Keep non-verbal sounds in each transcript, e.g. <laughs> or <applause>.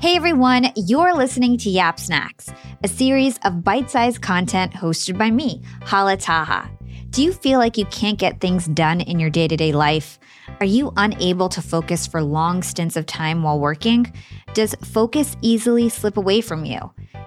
Hey everyone, you're listening to Yap Snacks, a series of bite sized content hosted by me, Hala Taha. Do you feel like you can't get things done in your day to day life? Are you unable to focus for long stints of time while working? Does focus easily slip away from you?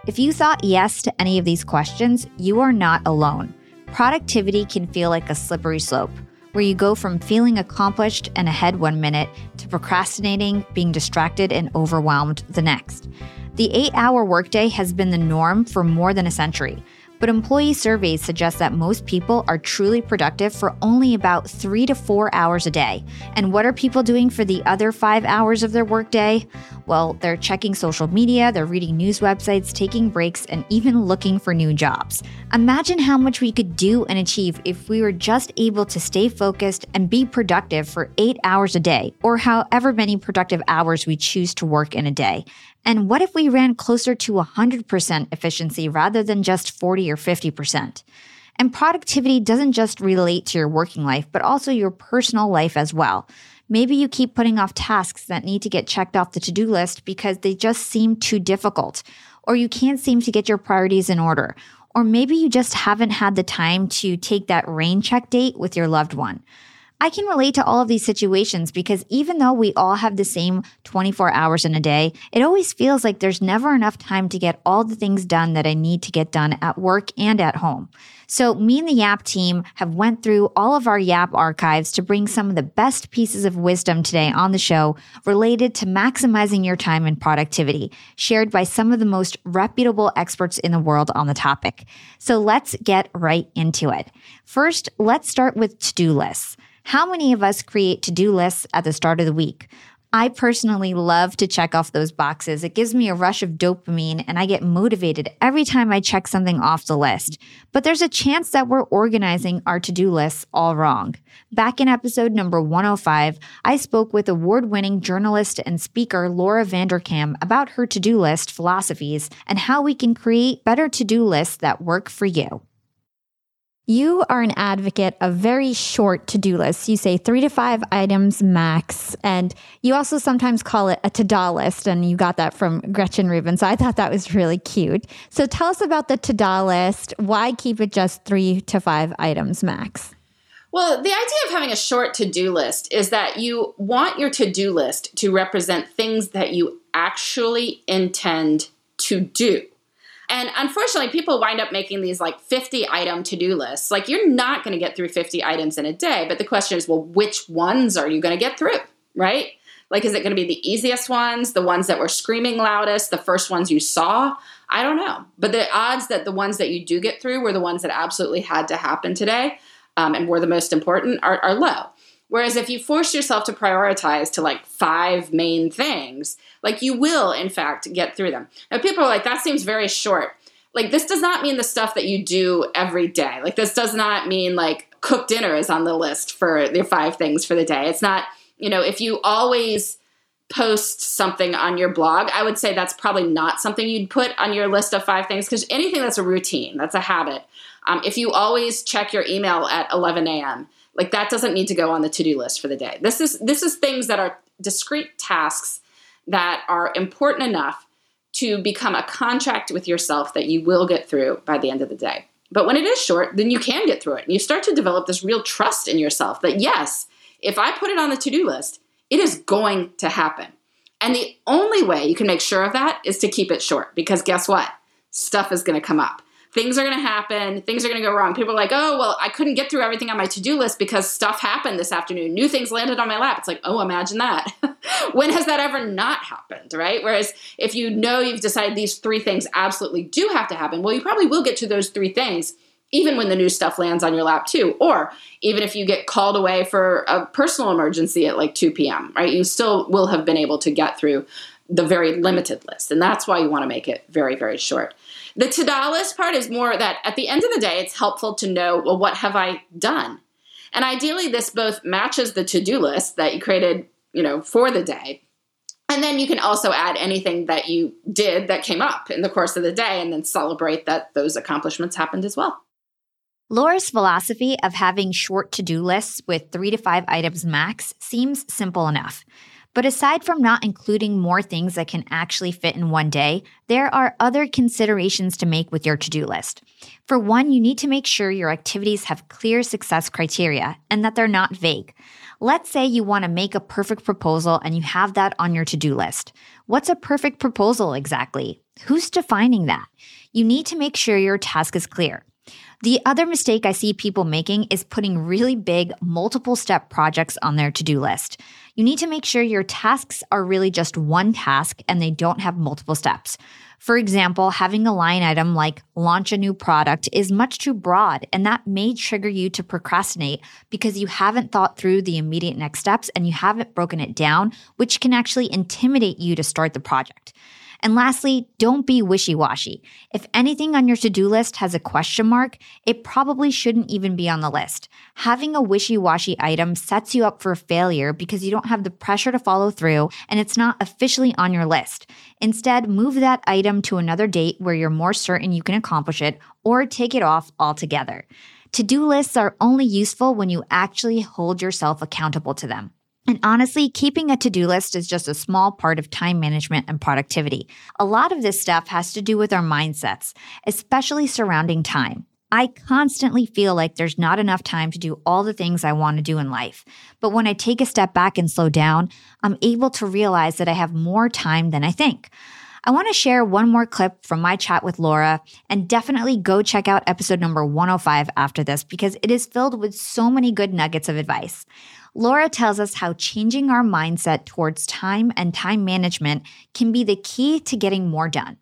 If you thought yes to any of these questions, you are not alone. Productivity can feel like a slippery slope where you go from feeling accomplished and ahead one minute to procrastinating, being distracted, and overwhelmed the next. The eight hour workday has been the norm for more than a century. But employee surveys suggest that most people are truly productive for only about three to four hours a day. And what are people doing for the other five hours of their workday? Well, they're checking social media, they're reading news websites, taking breaks, and even looking for new jobs. Imagine how much we could do and achieve if we were just able to stay focused and be productive for eight hours a day, or however many productive hours we choose to work in a day. And what if we ran closer to 100% efficiency rather than just 40 or 50%? And productivity doesn't just relate to your working life, but also your personal life as well. Maybe you keep putting off tasks that need to get checked off the to do list because they just seem too difficult, or you can't seem to get your priorities in order, or maybe you just haven't had the time to take that rain check date with your loved one. I can relate to all of these situations because even though we all have the same 24 hours in a day, it always feels like there's never enough time to get all the things done that I need to get done at work and at home. So me and the Yap team have went through all of our Yap archives to bring some of the best pieces of wisdom today on the show related to maximizing your time and productivity, shared by some of the most reputable experts in the world on the topic. So let's get right into it. First, let's start with to-do lists. How many of us create to do lists at the start of the week? I personally love to check off those boxes. It gives me a rush of dopamine and I get motivated every time I check something off the list. But there's a chance that we're organizing our to do lists all wrong. Back in episode number 105, I spoke with award winning journalist and speaker Laura Vanderkam about her to do list philosophies and how we can create better to do lists that work for you. You are an advocate of very short to do lists. You say three to five items max. And you also sometimes call it a ta-da list. And you got that from Gretchen Rubin. So I thought that was really cute. So tell us about the to do list. Why keep it just three to five items max? Well, the idea of having a short to do list is that you want your to do list to represent things that you actually intend to do. And unfortunately, people wind up making these like 50 item to do lists. Like, you're not going to get through 50 items in a day. But the question is, well, which ones are you going to get through? Right? Like, is it going to be the easiest ones, the ones that were screaming loudest, the first ones you saw? I don't know. But the odds that the ones that you do get through were the ones that absolutely had to happen today um, and were the most important are, are low. Whereas if you force yourself to prioritize to like five main things, like you will, in fact, get through them. Now, people are like, that seems very short. Like, this does not mean the stuff that you do every day. Like, this does not mean like cook dinner is on the list for the five things for the day. It's not, you know, if you always post something on your blog, I would say that's probably not something you'd put on your list of five things because anything that's a routine, that's a habit. Um, if you always check your email at 11 a.m., like that doesn't need to go on the to-do list for the day. This is this is things that are discrete tasks that are important enough to become a contract with yourself that you will get through by the end of the day. But when it is short, then you can get through it. And you start to develop this real trust in yourself that yes, if I put it on the to-do list, it is going to happen. And the only way you can make sure of that is to keep it short because guess what? Stuff is going to come up things are going to happen, things are going to go wrong. People are like, oh, well, I couldn't get through everything on my to do list because stuff happened this afternoon. New things landed on my lap. It's like, oh, imagine that. <laughs> when has that ever not happened, right? Whereas if you know you've decided these three things absolutely do have to happen, well, you probably will get to those three things even when the new stuff lands on your lap too or even if you get called away for a personal emergency at like 2 p.m right you still will have been able to get through the very limited list and that's why you want to make it very very short the ta-da list part is more that at the end of the day, it's helpful to know, well, what have I done? And ideally, this both matches the to-do list that you created, you know, for the day. And then you can also add anything that you did that came up in the course of the day and then celebrate that those accomplishments happened as well. Laura's philosophy of having short to do lists with three to five items max seems simple enough. But aside from not including more things that can actually fit in one day, there are other considerations to make with your to do list. For one, you need to make sure your activities have clear success criteria and that they're not vague. Let's say you want to make a perfect proposal and you have that on your to do list. What's a perfect proposal exactly? Who's defining that? You need to make sure your task is clear. The other mistake I see people making is putting really big, multiple step projects on their to do list. You need to make sure your tasks are really just one task and they don't have multiple steps. For example, having a line item like launch a new product is much too broad, and that may trigger you to procrastinate because you haven't thought through the immediate next steps and you haven't broken it down, which can actually intimidate you to start the project. And lastly, don't be wishy washy. If anything on your to do list has a question mark, it probably shouldn't even be on the list. Having a wishy washy item sets you up for failure because you don't have the pressure to follow through and it's not officially on your list. Instead, move that item to another date where you're more certain you can accomplish it or take it off altogether. To do lists are only useful when you actually hold yourself accountable to them. And honestly, keeping a to do list is just a small part of time management and productivity. A lot of this stuff has to do with our mindsets, especially surrounding time. I constantly feel like there's not enough time to do all the things I want to do in life. But when I take a step back and slow down, I'm able to realize that I have more time than I think. I want to share one more clip from my chat with Laura and definitely go check out episode number 105 after this because it is filled with so many good nuggets of advice. Laura tells us how changing our mindset towards time and time management can be the key to getting more done.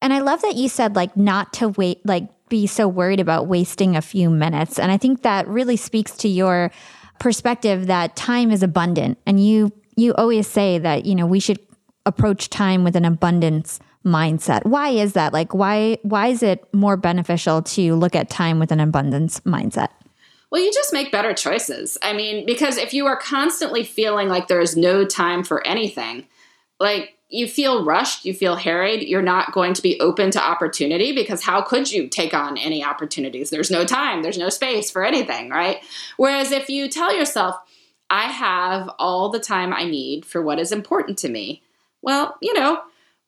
And I love that you said, like, not to wait, like, be so worried about wasting a few minutes. And I think that really speaks to your perspective that time is abundant. And you, you always say that, you know, we should approach time with an abundance mindset. Why is that? Like, why, why is it more beneficial to look at time with an abundance mindset? Well, you just make better choices. I mean, because if you are constantly feeling like there is no time for anything, like you feel rushed, you feel harried, you're not going to be open to opportunity because how could you take on any opportunities? There's no time, there's no space for anything, right? Whereas if you tell yourself, I have all the time I need for what is important to me, well, you know,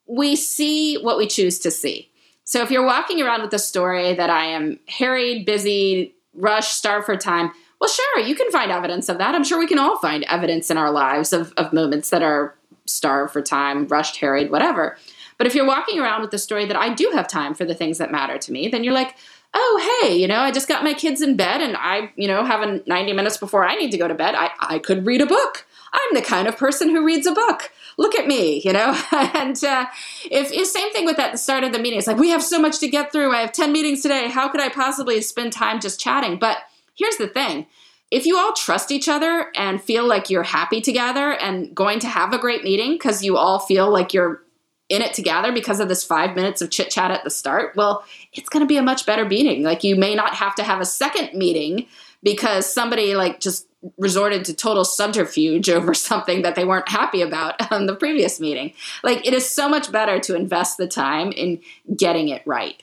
we see what we choose to see. So if you're walking around with the story that I am harried, busy, rush, starve for time. Well, sure, you can find evidence of that. I'm sure we can all find evidence in our lives of, of moments that are starved for time, rushed, harried, whatever. But if you're walking around with the story that I do have time for the things that matter to me, then you're like, oh, hey, you know, I just got my kids in bed and I, you know, have a 90 minutes before I need to go to bed. I, I could read a book. I'm the kind of person who reads a book. Look at me, you know? <laughs> and uh, if, if same thing with at the start of the meeting, it's like, we have so much to get through. I have 10 meetings today. How could I possibly spend time just chatting? But here's the thing if you all trust each other and feel like you're happy together and going to have a great meeting because you all feel like you're in it together because of this five minutes of chit chat at the start, well, it's going to be a much better meeting. Like you may not have to have a second meeting because somebody like just resorted to total subterfuge <laughs> over something that they weren't happy about <laughs> on the previous meeting. Like it is so much better to invest the time in getting it right.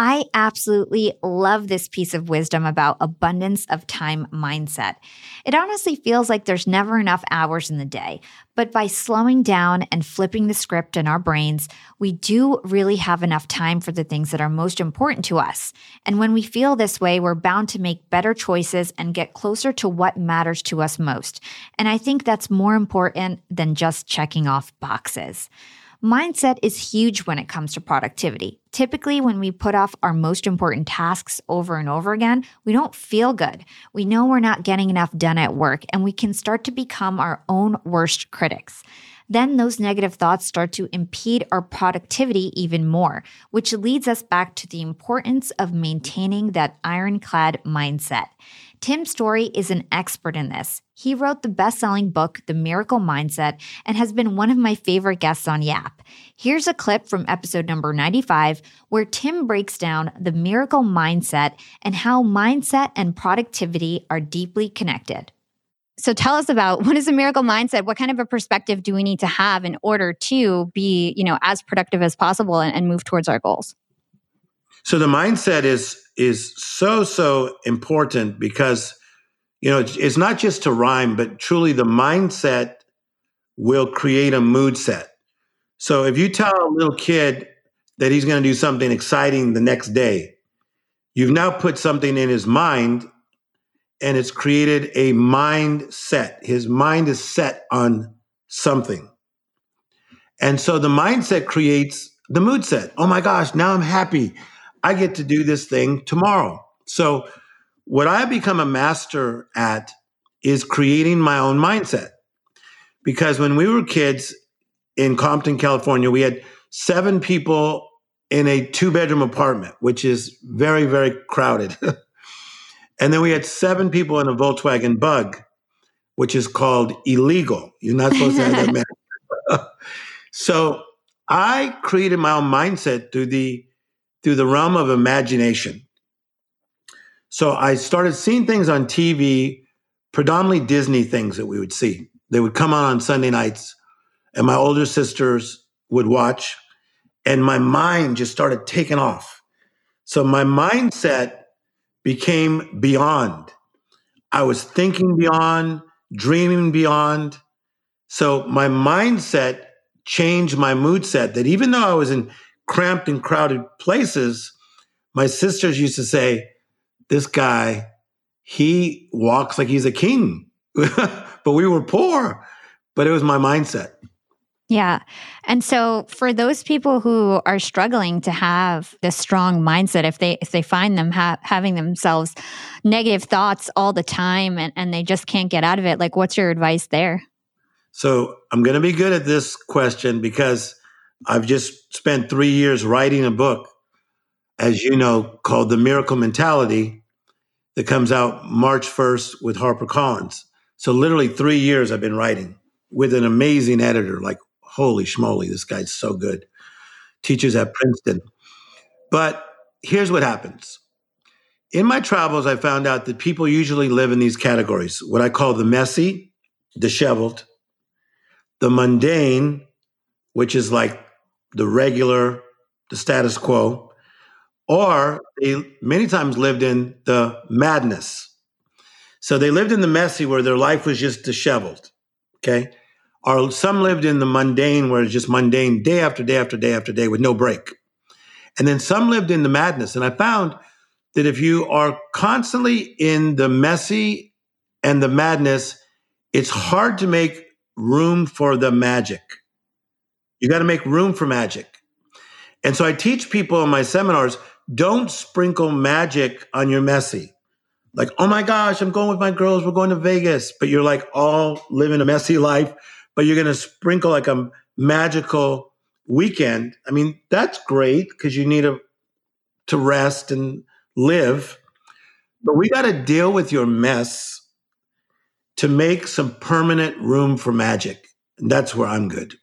I absolutely love this piece of wisdom about abundance of time mindset. It honestly feels like there's never enough hours in the day, but by slowing down and flipping the script in our brains, we do really have enough time for the things that are most important to us. And when we feel this way, we're bound to make better choices and get closer to what matters to us most. And I think that's more important than just checking off boxes. Mindset is huge when it comes to productivity. Typically, when we put off our most important tasks over and over again, we don't feel good. We know we're not getting enough done at work, and we can start to become our own worst critics then those negative thoughts start to impede our productivity even more, which leads us back to the importance of maintaining that ironclad mindset. Tim Storey is an expert in this. He wrote the best selling book, The Miracle Mindset, and has been one of my favorite guests on Yap. Here's a clip from episode number 95 where Tim breaks down the miracle mindset and how mindset and productivity are deeply connected. So tell us about what is a miracle mindset? What kind of a perspective do we need to have in order to be, you know, as productive as possible and, and move towards our goals? So the mindset is is so so important because you know it's, not just to rhyme, but truly the mindset will create a mood set. So if you tell a little kid that he's going to do something exciting the next day, you've now put something in his mind and it's created a mindset. His mind is set on something. And so the mindset creates the mood set. Oh my gosh, now I'm happy. I get to do this thing tomorrow. So, what I become a master at is creating my own mindset. Because when we were kids in Compton, California, we had seven people in a two bedroom apartment, which is very, very crowded. <laughs> and then we had seven people in a Volkswagen bug, which is called illegal. You're not supposed to have that <laughs> <laughs> so I created my own mindset through the through the realm of imagination. So I started seeing things on TV, predominantly Disney things that we would see. They would come on on Sunday nights, and my older sisters would watch, and my mind just started taking off. So my mindset became beyond. I was thinking beyond, dreaming beyond. So my mindset changed my mood set that even though I was in cramped and crowded places, my sisters used to say, This guy, he walks like he's a king. <laughs> but we were poor, but it was my mindset. Yeah. And so for those people who are struggling to have this strong mindset, if they if they find them ha- having themselves negative thoughts all the time and, and they just can't get out of it, like what's your advice there? So I'm going to be good at this question because I've just spent three years writing a book, as you know, called The Miracle Mentality that comes out March 1st with HarperCollins. So literally three years I've been writing with an amazing editor. Like, holy schmoly, this guy's so good. Teaches at Princeton. But here's what happens. In my travels, I found out that people usually live in these categories what I call the messy, disheveled, the mundane, which is like the regular, the status quo, or they many times lived in the madness. So they lived in the messy where their life was just disheveled. Okay. Or some lived in the mundane where it's just mundane day after day after day after day with no break. And then some lived in the madness. And I found that if you are constantly in the messy and the madness, it's hard to make room for the magic. You got to make room for magic. And so I teach people in my seminars don't sprinkle magic on your messy. Like, oh my gosh, I'm going with my girls, we're going to Vegas, but you're like all living a messy life, but you're going to sprinkle like a magical weekend. I mean, that's great because you need a, to rest and live. But we got to deal with your mess to make some permanent room for magic. And that's where I'm good.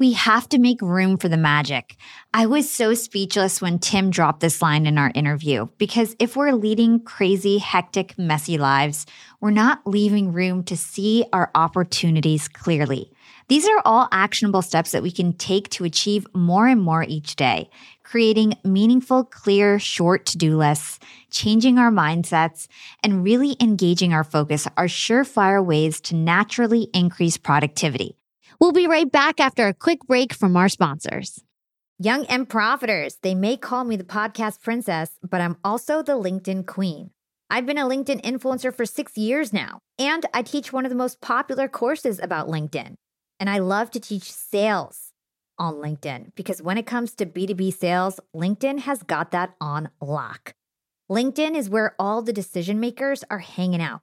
We have to make room for the magic. I was so speechless when Tim dropped this line in our interview because if we're leading crazy, hectic, messy lives, we're not leaving room to see our opportunities clearly. These are all actionable steps that we can take to achieve more and more each day, creating meaningful, clear, short to do lists, changing our mindsets, and really engaging our focus are surefire ways to naturally increase productivity. We'll be right back after a quick break from our sponsors. Young and profiters, they may call me the podcast princess, but I'm also the LinkedIn queen. I've been a LinkedIn influencer for six years now, and I teach one of the most popular courses about LinkedIn. And I love to teach sales on LinkedIn because when it comes to B2B sales, LinkedIn has got that on lock. LinkedIn is where all the decision makers are hanging out.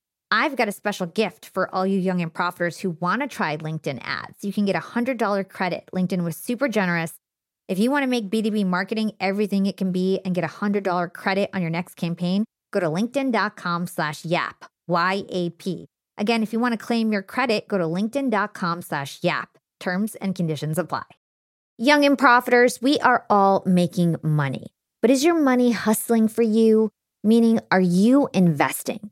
I've got a special gift for all you young and profiters who want to try LinkedIn ads. You can get a $100 credit. LinkedIn was super generous. If you want to make B2B marketing everything it can be and get a $100 credit on your next campaign, go to linkedin.com slash yap, Y-A-P. Again, if you want to claim your credit, go to linkedin.com slash yap. Terms and conditions apply. Young and profiters, we are all making money. But is your money hustling for you? Meaning, are you investing?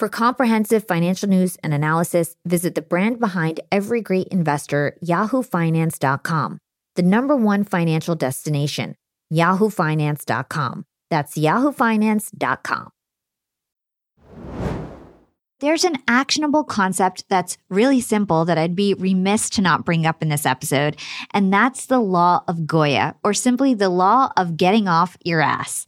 For comprehensive financial news and analysis, visit the brand behind every great investor, yahoofinance.com, the number one financial destination, yahoofinance.com. That's yahoofinance.com. There's an actionable concept that's really simple that I'd be remiss to not bring up in this episode, and that's the law of Goya, or simply the law of getting off your ass.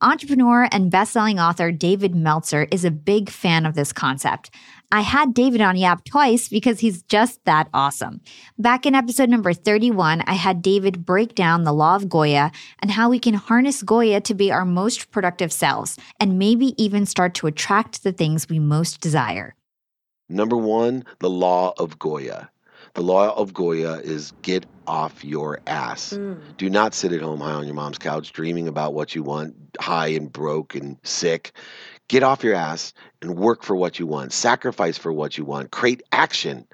Entrepreneur and best-selling author David Meltzer is a big fan of this concept. I had David on Yap twice because he's just that awesome. Back in episode number 31, I had David break down the law of Goya and how we can harness Goya to be our most productive selves and maybe even start to attract the things we most desire. Number one, the law of Goya. The law of Goya is get off your ass. Mm. Do not sit at home high on your mom's couch dreaming about what you want, high and broke and sick. Get off your ass and work for what you want, sacrifice for what you want, create action.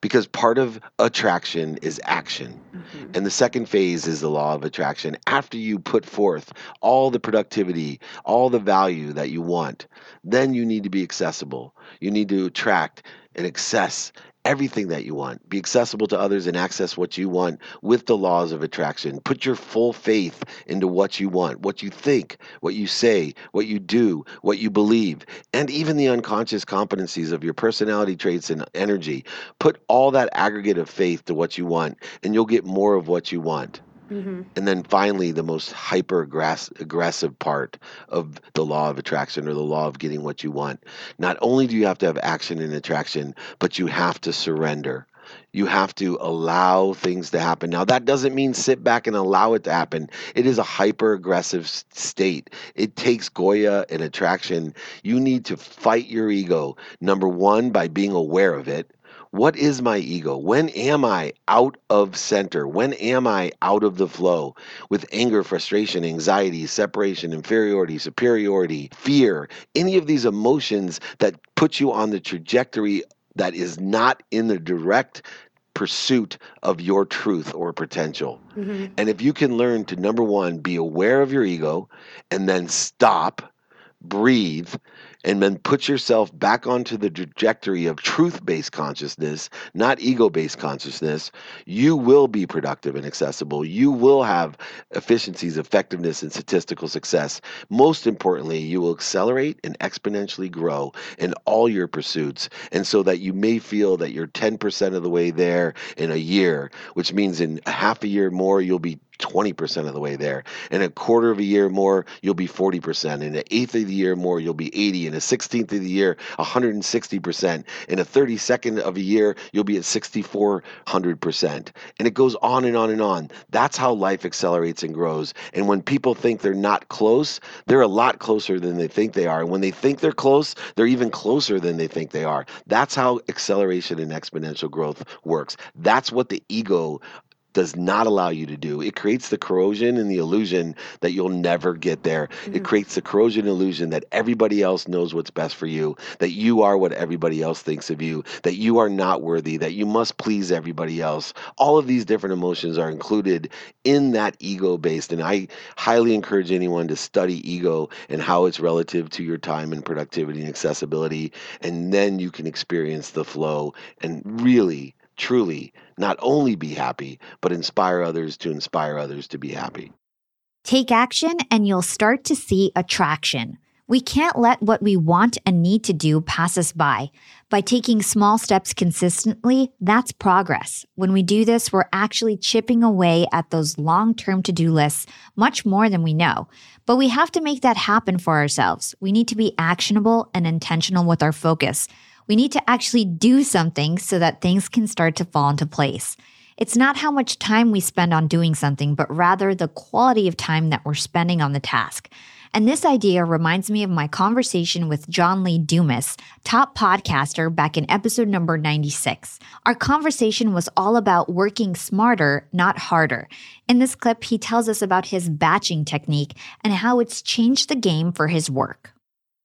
Because part of attraction is action. Mm-hmm. And the second phase is the law of attraction. After you put forth all the productivity, all the value that you want, then you need to be accessible. You need to attract and access everything that you want. Be accessible to others and access what you want with the laws of attraction. Put your full faith into what you want, what you think, what you say, what you do, what you believe, and even the unconscious competencies of your personality traits and energy. Put all that aggregate of faith to what you want, and you'll get more of what you want. Mm-hmm. And then finally, the most hyper aggressive part of the law of attraction or the law of getting what you want. Not only do you have to have action and attraction, but you have to surrender. You have to allow things to happen. Now, that doesn't mean sit back and allow it to happen. It is a hyper aggressive state. It takes Goya and attraction. You need to fight your ego, number one, by being aware of it what is my ego? When am I out of center? When am I out of the flow with anger, frustration, anxiety, separation, inferiority, superiority, fear, any of these emotions that put you on the trajectory that is not in the direct pursuit of your truth or potential. Mm-hmm. And if you can learn to, number one, be aware of your ego and then stop, breathe, and then put yourself back onto the trajectory of truth based consciousness, not ego based consciousness, you will be productive and accessible. You will have efficiencies, effectiveness, and statistical success. Most importantly, you will accelerate and exponentially grow in all your pursuits. And so that you may feel that you're 10% of the way there in a year, which means in half a year more, you'll be 20% of the way there. In a quarter of a year more, you'll be 40%. In an eighth of the year more, you'll be 80. In a 16th of the year, 160%. In a 32nd of a year, you'll be at 6,400%. And it goes on and on and on. That's how life accelerates and grows. And when people think they're not close, they're a lot closer than they think they are. And when they think they're close, they're even closer than they think they are. That's how acceleration and exponential growth works. That's what the ego does not allow you to do. It creates the corrosion and the illusion that you'll never get there. Mm-hmm. It creates the corrosion illusion that everybody else knows what's best for you, that you are what everybody else thinks of you, that you are not worthy, that you must please everybody else. All of these different emotions are included in that ego based. And I highly encourage anyone to study ego and how it's relative to your time and productivity and accessibility. And then you can experience the flow and really truly not only be happy, but inspire others to inspire others to be happy. Take action and you'll start to see attraction. We can't let what we want and need to do pass us by. By taking small steps consistently, that's progress. When we do this, we're actually chipping away at those long term to do lists much more than we know. But we have to make that happen for ourselves. We need to be actionable and intentional with our focus. We need to actually do something so that things can start to fall into place. It's not how much time we spend on doing something, but rather the quality of time that we're spending on the task. And this idea reminds me of my conversation with John Lee Dumas, top podcaster, back in episode number 96. Our conversation was all about working smarter, not harder. In this clip, he tells us about his batching technique and how it's changed the game for his work.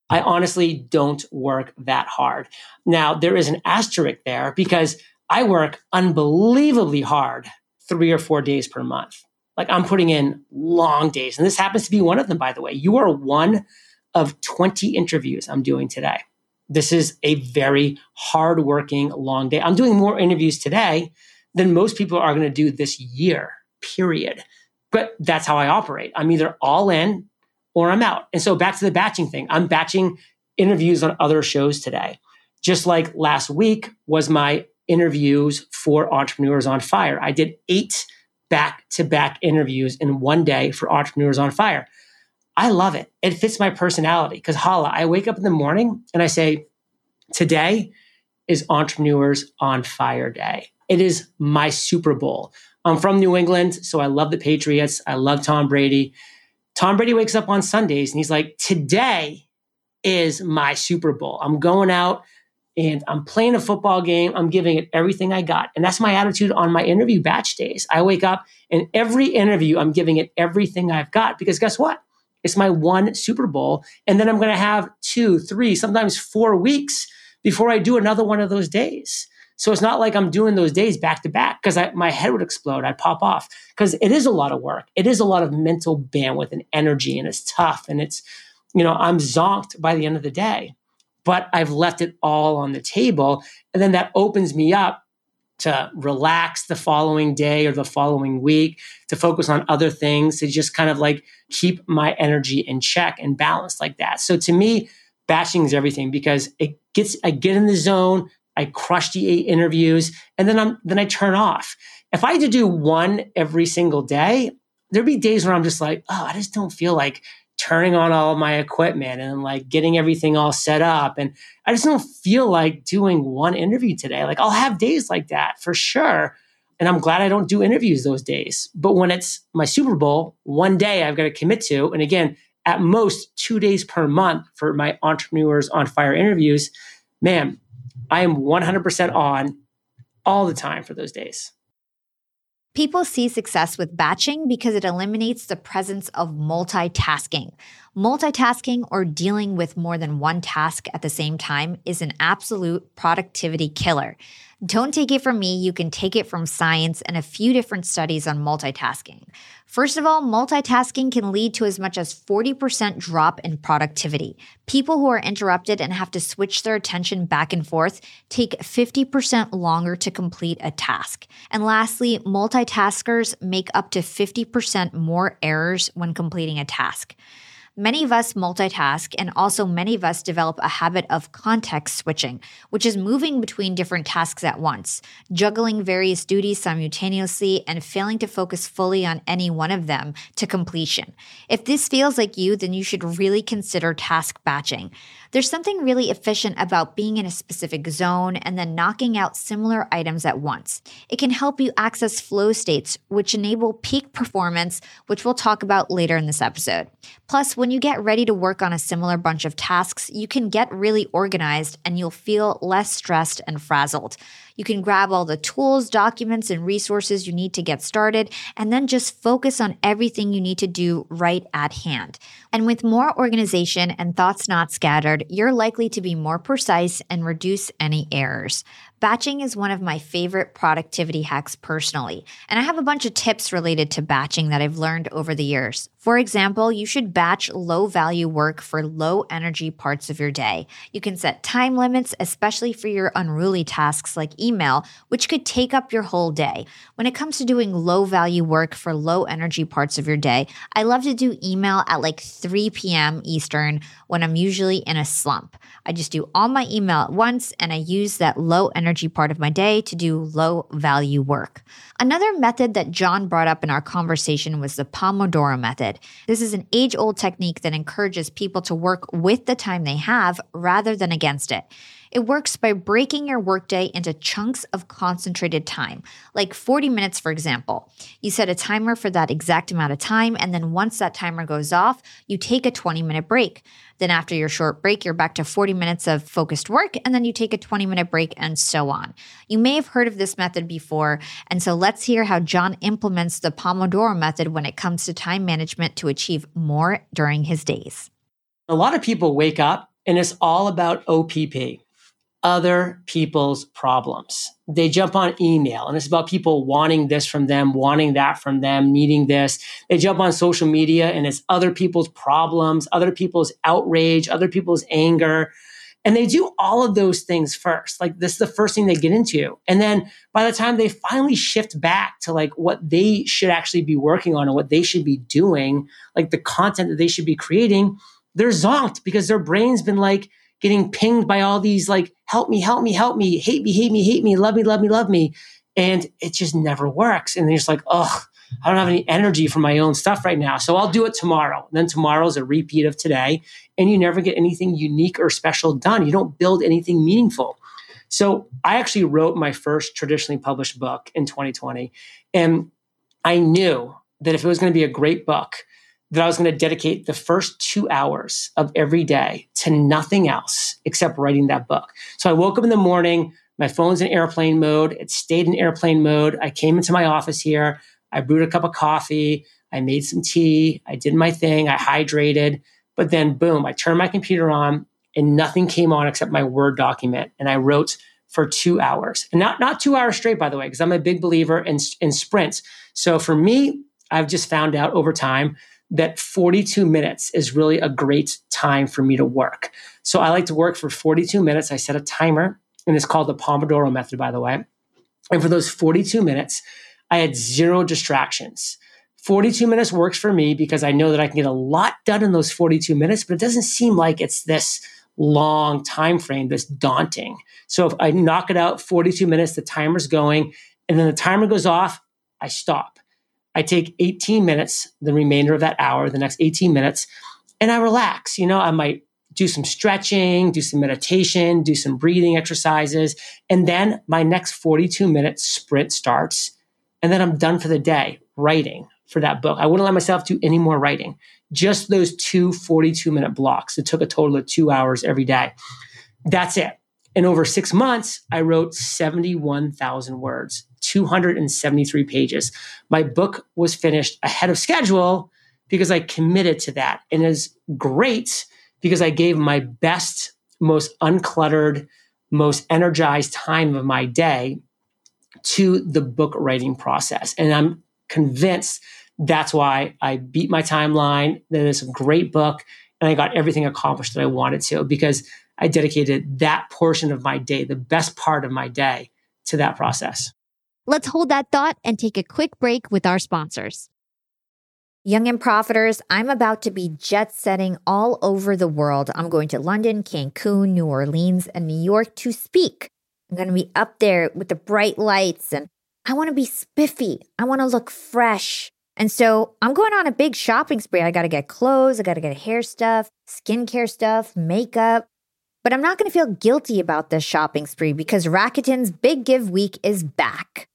I honestly don't work that hard. Now, there is an asterisk there because I work unbelievably hard three or four days per month. Like I'm putting in long days. And this happens to be one of them, by the way. You are one of 20 interviews I'm doing today. This is a very hardworking, long day. I'm doing more interviews today than most people are going to do this year, period. But that's how I operate. I'm either all in or I'm out. And so back to the batching thing. I'm batching interviews on other shows today. Just like last week was my interviews for Entrepreneurs on Fire. I did eight back to back interviews in one day for Entrepreneurs on Fire. I love it. It fits my personality because Hala, I wake up in the morning and I say, today is Entrepreneurs on Fire Day. It is my Super Bowl. I'm from New England, so I love the Patriots. I love Tom Brady. Tom Brady wakes up on Sundays and he's like, today is my Super Bowl. I'm going out and I'm playing a football game. I'm giving it everything I got. And that's my attitude on my interview batch days. I wake up and every interview, I'm giving it everything I've got because guess what? It's my one Super Bowl. And then I'm going to have two, three, sometimes four weeks before I do another one of those days. So it's not like I'm doing those days back to back because my head would explode. I'd pop off because it is a lot of work. It is a lot of mental bandwidth and energy, and it's tough. And it's, you know, I'm zonked by the end of the day, but I've left it all on the table. And then that opens me up to relax the following day or the following week, to focus on other things, to just kind of like keep my energy in check and balanced like that. So to me, batching is everything because it gets, I get in the zone, I crush the eight interviews, and then I'm then I turn off. If I had to do one every single day, there'd be days where I'm just like, oh, I just don't feel like turning on all my equipment and like getting everything all set up. And I just don't feel like doing one interview today. Like I'll have days like that for sure. And I'm glad I don't do interviews those days. But when it's my Super Bowl, one day I've got to commit to, and again, at most two days per month for my entrepreneurs on fire interviews, man, I am 100% on all the time for those days. People see success with batching because it eliminates the presence of multitasking. Multitasking or dealing with more than one task at the same time is an absolute productivity killer. Don't take it from me, you can take it from science and a few different studies on multitasking. First of all, multitasking can lead to as much as 40% drop in productivity. People who are interrupted and have to switch their attention back and forth take 50% longer to complete a task. And lastly, multitaskers make up to 50% more errors when completing a task. Many of us multitask, and also many of us develop a habit of context switching, which is moving between different tasks at once, juggling various duties simultaneously, and failing to focus fully on any one of them to completion. If this feels like you, then you should really consider task batching. There's something really efficient about being in a specific zone and then knocking out similar items at once. It can help you access flow states, which enable peak performance, which we'll talk about later in this episode. Plus, when you get ready to work on a similar bunch of tasks, you can get really organized and you'll feel less stressed and frazzled. You can grab all the tools, documents, and resources you need to get started, and then just focus on everything you need to do right at hand. And with more organization and thoughts not scattered, you're likely to be more precise and reduce any errors. Batching is one of my favorite productivity hacks personally, and I have a bunch of tips related to batching that I've learned over the years. For example, you should batch low value work for low energy parts of your day. You can set time limits, especially for your unruly tasks like email, which could take up your whole day. When it comes to doing low value work for low energy parts of your day, I love to do email at like 3 p.m. Eastern when I'm usually in a slump. I just do all my email at once and I use that low energy part of my day to do low value work. Another method that John brought up in our conversation was the Pomodoro method. This is an age old technique that encourages people to work with the time they have rather than against it. It works by breaking your workday into chunks of concentrated time, like 40 minutes, for example. You set a timer for that exact amount of time, and then once that timer goes off, you take a 20 minute break. Then, after your short break, you're back to 40 minutes of focused work, and then you take a 20 minute break, and so on. You may have heard of this method before, and so let's hear how John implements the Pomodoro method when it comes to time management to achieve more during his days. A lot of people wake up and it's all about OPP other people's problems. They jump on email and it's about people wanting this from them, wanting that from them, needing this. They jump on social media and it's other people's problems, other people's outrage, other people's anger. And they do all of those things first. Like this is the first thing they get into. And then by the time they finally shift back to like what they should actually be working on and what they should be doing, like the content that they should be creating, they're zonked because their brain's been like, getting pinged by all these like, help me, help me, help me, hate me, hate me, hate me, love me, love me, love me. And it just never works. And they're just like, oh, I don't have any energy for my own stuff right now. So I'll do it tomorrow. And then tomorrow's a repeat of today. And you never get anything unique or special done. You don't build anything meaningful. So I actually wrote my first traditionally published book in 2020. And I knew that if it was going to be a great book, that I was going to dedicate the first two hours of every day to nothing else except writing that book. So I woke up in the morning, my phone's in airplane mode. It stayed in airplane mode. I came into my office here. I brewed a cup of coffee. I made some tea. I did my thing. I hydrated. But then, boom, I turned my computer on and nothing came on except my Word document. And I wrote for two hours. And not, not two hours straight, by the way, because I'm a big believer in, in sprints. So for me, I've just found out over time that 42 minutes is really a great time for me to work. So I like to work for 42 minutes. I set a timer, and it's called the Pomodoro method, by the way. And for those 42 minutes, I had zero distractions. 42 minutes works for me because I know that I can get a lot done in those 42 minutes, but it doesn't seem like it's this long time frame, this daunting. So if I knock it out 42 minutes, the timer's going, and then the timer goes off, I stop. I take 18 minutes, the remainder of that hour, the next 18 minutes, and I relax. You know, I might do some stretching, do some meditation, do some breathing exercises. And then my next 42 minute sprint starts. And then I'm done for the day writing for that book. I wouldn't let myself do any more writing, just those two 42 minute blocks. It took a total of two hours every day. That's it. And over six months, I wrote 71,000 words, 273 pages. My book was finished ahead of schedule because I committed to that. And is great because I gave my best, most uncluttered, most energized time of my day to the book writing process. And I'm convinced that's why I beat my timeline, that it's a great book, and I got everything accomplished that I wanted to because I dedicated that portion of my day, the best part of my day, to that process. Let's hold that thought and take a quick break with our sponsors. Young and Profiters, I'm about to be jet setting all over the world. I'm going to London, Cancun, New Orleans, and New York to speak. I'm going to be up there with the bright lights and I want to be spiffy. I want to look fresh. And so I'm going on a big shopping spree. I got to get clothes, I got to get hair stuff, skincare stuff, makeup. But I'm not going to feel guilty about this shopping spree because Rakuten's Big Give Week is back.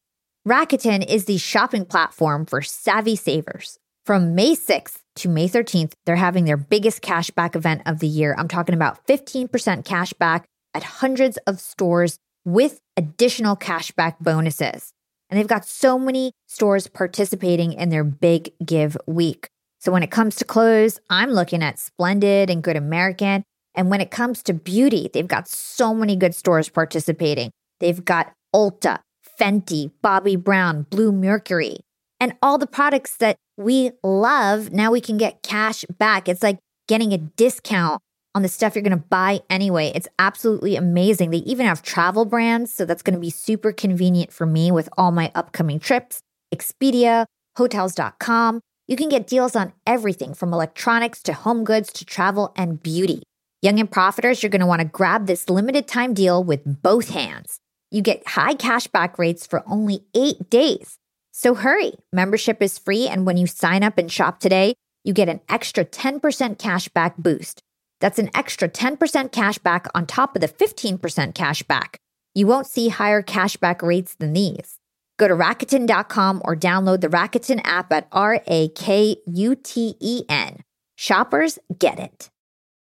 Rakuten is the shopping platform for savvy savers. From May 6th to May 13th, they're having their biggest cashback event of the year. I'm talking about 15% cashback at hundreds of stores with additional cashback bonuses. And they've got so many stores participating in their big give week. So when it comes to clothes, I'm looking at Splendid and Good American. And when it comes to beauty, they've got so many good stores participating. They've got Ulta, Fenty, Bobbi Brown, Blue Mercury. and all the products that we love. Now we can get cash back. It's like getting a discount on the stuff you're going to buy anyway. It's absolutely amazing. They even have travel brands, so that's going to be super convenient for me with all my upcoming trips. Expedia, hotels.com. You can get deals on everything from electronics to home goods to travel and beauty. Young and profiters, you're going to want to grab this limited time deal with both hands. You get high cashback rates for only eight days. So hurry. Membership is free, and when you sign up and shop today, you get an extra 10% cashback boost. That's an extra 10% cashback on top of the 15% cashback. You won't see higher cashback rates than these. Go to Rakuten.com or download the Rakuten app at R A K U T E N. Shoppers get it.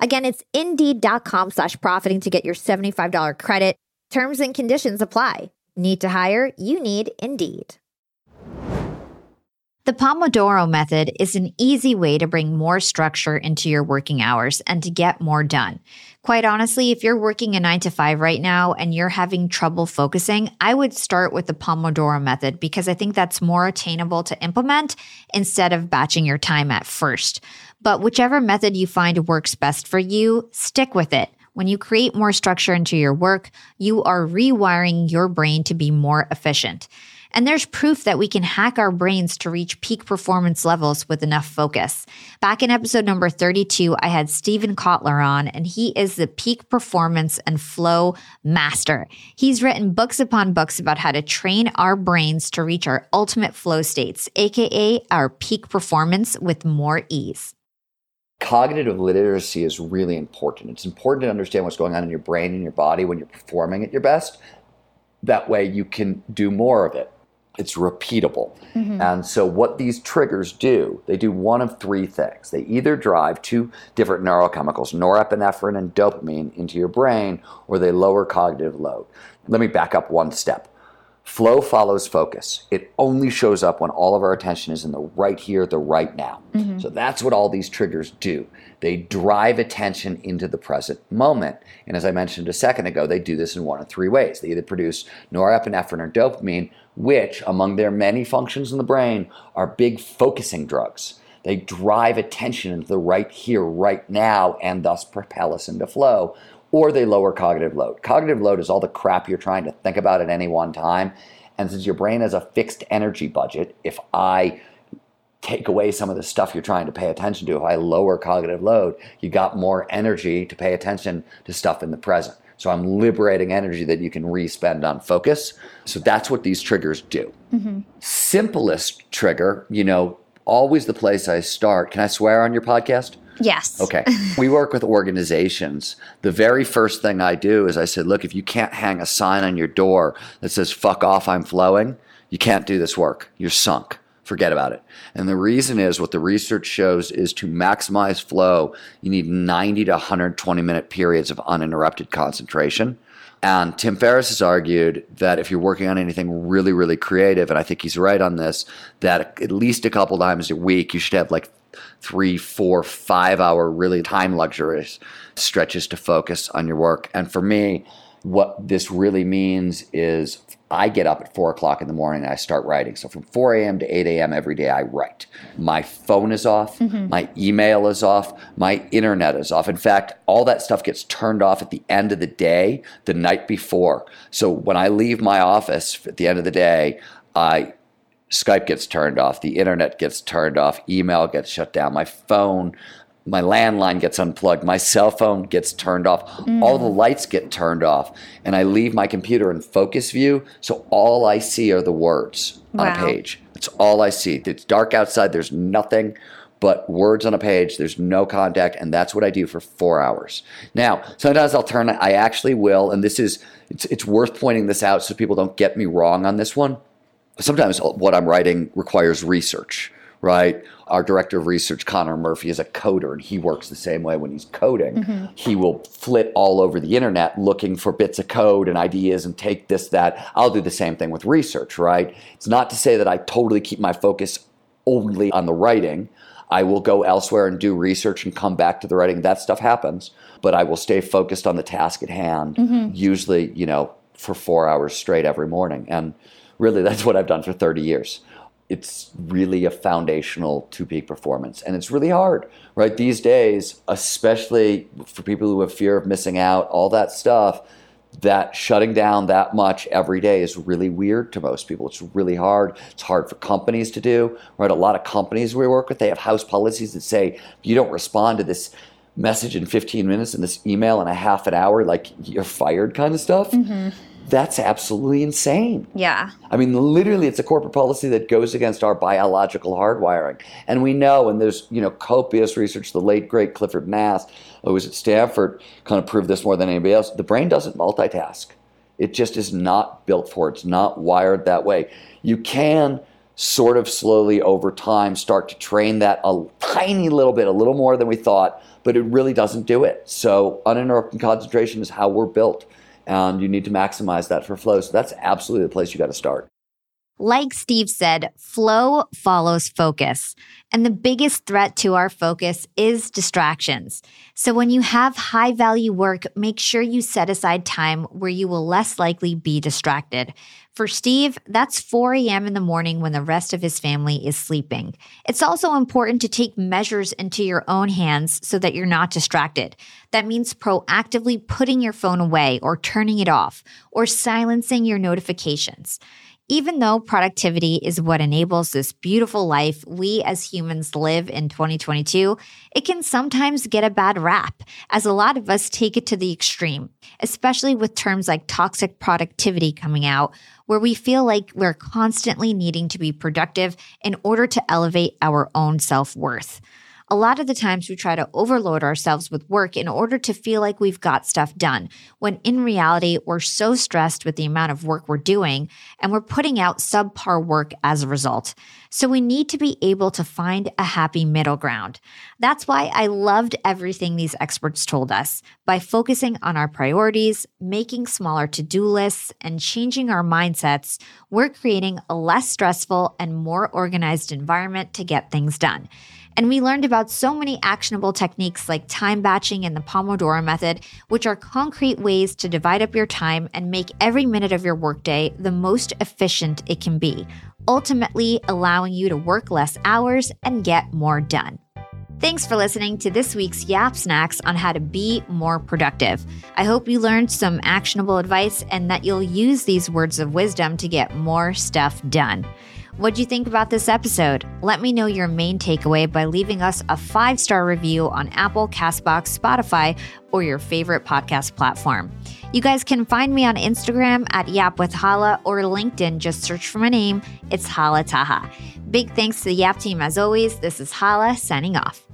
Again, it's indeed.com slash profiting to get your $75 credit. Terms and conditions apply. Need to hire? You need Indeed. The Pomodoro method is an easy way to bring more structure into your working hours and to get more done. Quite honestly, if you're working a nine to five right now and you're having trouble focusing, I would start with the Pomodoro method because I think that's more attainable to implement instead of batching your time at first. But whichever method you find works best for you, stick with it. When you create more structure into your work, you are rewiring your brain to be more efficient. And there's proof that we can hack our brains to reach peak performance levels with enough focus. Back in episode number 32, I had Steven Kotler on, and he is the peak performance and flow master. He's written books upon books about how to train our brains to reach our ultimate flow states, AKA our peak performance with more ease. Cognitive literacy is really important. It's important to understand what's going on in your brain and your body when you're performing at your best. That way, you can do more of it it's repeatable. Mm-hmm. And so, what these triggers do, they do one of three things. They either drive two different neurochemicals, norepinephrine and dopamine, into your brain, or they lower cognitive load. Let me back up one step. Flow follows focus. It only shows up when all of our attention is in the right here, the right now. Mm-hmm. So that's what all these triggers do. They drive attention into the present moment. And as I mentioned a second ago, they do this in one of three ways. They either produce norepinephrine or dopamine, which, among their many functions in the brain, are big focusing drugs. They drive attention into the right here, right now, and thus propel us into flow or they lower cognitive load. Cognitive load is all the crap you're trying to think about at any one time. And since your brain has a fixed energy budget, if I take away some of the stuff you're trying to pay attention to. If I lower cognitive load, you got more energy to pay attention to stuff in the present. So I'm liberating energy that you can re-spend on focus. So that's what these triggers do. Mm-hmm. Simplest trigger, you know, always the place I start. Can I swear on your podcast? Yes. Okay. <laughs> we work with organizations. The very first thing I do is I said, look, if you can't hang a sign on your door that says, fuck off, I'm flowing, you can't do this work. You're sunk. Forget about it. And the reason is what the research shows is to maximize flow, you need 90 to 120 minute periods of uninterrupted concentration. And Tim Ferriss has argued that if you're working on anything really, really creative, and I think he's right on this, that at least a couple times a week you should have like three, four, five hour really time luxurious stretches to focus on your work. And for me, what this really means is I get up at four o'clock in the morning and I start writing. So from 4 a.m. to 8 a.m. every day, I write. My phone is off, mm-hmm. my email is off, my internet is off. In fact, all that stuff gets turned off at the end of the day, the night before. So when I leave my office at the end of the day, I Skype gets turned off, the internet gets turned off, email gets shut down, my phone, my landline gets unplugged, my cell phone gets turned off, mm. all the lights get turned off, and I leave my computer in focus view, so all I see are the words wow. on a page. That's all I see. It's dark outside, there's nothing but words on a page, there's no contact, and that's what I do for four hours. Now, sometimes I'll turn I actually will, and this is it's, it's worth pointing this out so people don't get me wrong on this one sometimes what I'm writing requires research, right? Our director of research, Connor Murphy, is a coder and he works the same way when he's coding. Mm-hmm. He will flit all over the internet looking for bits of code and ideas and take this, that. I'll do the same thing with research, right? It's not to say that I totally keep my focus only on the writing. I will go elsewhere and do research and come back to the writing. That stuff happens, but I will stay focused on the task at hand, mm-hmm. usually, you know, for four hours straight every morning. And really, that's what I've done for 30 years. It's really a foundational two peak performance. And it's really hard, right? These days, especially for people who have fear of missing out, all that stuff, that shutting down that much every day is really weird to most people. It's really hard. It's hard for companies to do, right? A lot of companies we work with, they have house policies that say if you don't respond to this message in 15 minutes and this email in a half an hour, like you're fired kind of stuff. Mm-hmm. That's absolutely insane. Yeah. I mean, literally, it's a corporate policy that goes against our biological hardwiring. And we know, and there's, you know, copious research, the late, great Clifford Nass, who was at Stanford, kind of proved this more than anybody else. The brain doesn't multitask. It just is not built for it. It's not wired that way. You can sort of slowly over time start to train that a tiny little bit, a little more than we thought, but it really doesn't do it. So uninterrupted concentration is how we're built and you need to maximize that for flow. So that's absolutely the place you got to start. Like Steve said, flow follows focus. And the biggest threat to our focus is distractions. So when you have high value work, make sure you set aside time where you will less likely be distracted. For Steve, that's 4 a.m. in the morning when the rest of his family is sleeping. It's also important to take measures into your own hands so that you're not distracted. That means proactively putting your phone away or turning it off or silencing your notifications. Even though productivity is what enables this beautiful life we as humans live in 2022, it can sometimes get a bad rap, as a lot of us take it to the extreme, especially with terms like toxic productivity coming out, where we feel like we're constantly needing to be productive in order to elevate our own self worth. A lot of the times we try to overload ourselves with work in order to feel like we've got stuff done, when in reality, we're so stressed with the amount of work we're doing and we're putting out subpar work as a result. So we need to be able to find a happy middle ground. That's why I loved everything these experts told us. By focusing on our priorities, making smaller to do lists, and changing our mindsets, we're creating a less stressful and more organized environment to get things done. And we learned about so many actionable techniques like time batching and the Pomodoro method, which are concrete ways to divide up your time and make every minute of your workday the most efficient it can be, ultimately allowing you to work less hours and get more done. Thanks for listening to this week's Yap Snacks on how to be more productive. I hope you learned some actionable advice and that you'll use these words of wisdom to get more stuff done. What'd you think about this episode? Let me know your main takeaway by leaving us a five star review on Apple, Castbox, Spotify, or your favorite podcast platform. You guys can find me on Instagram at Yap with Hala or LinkedIn. Just search for my name. It's Hala Taha. Big thanks to the Yap team as always. This is Hala signing off.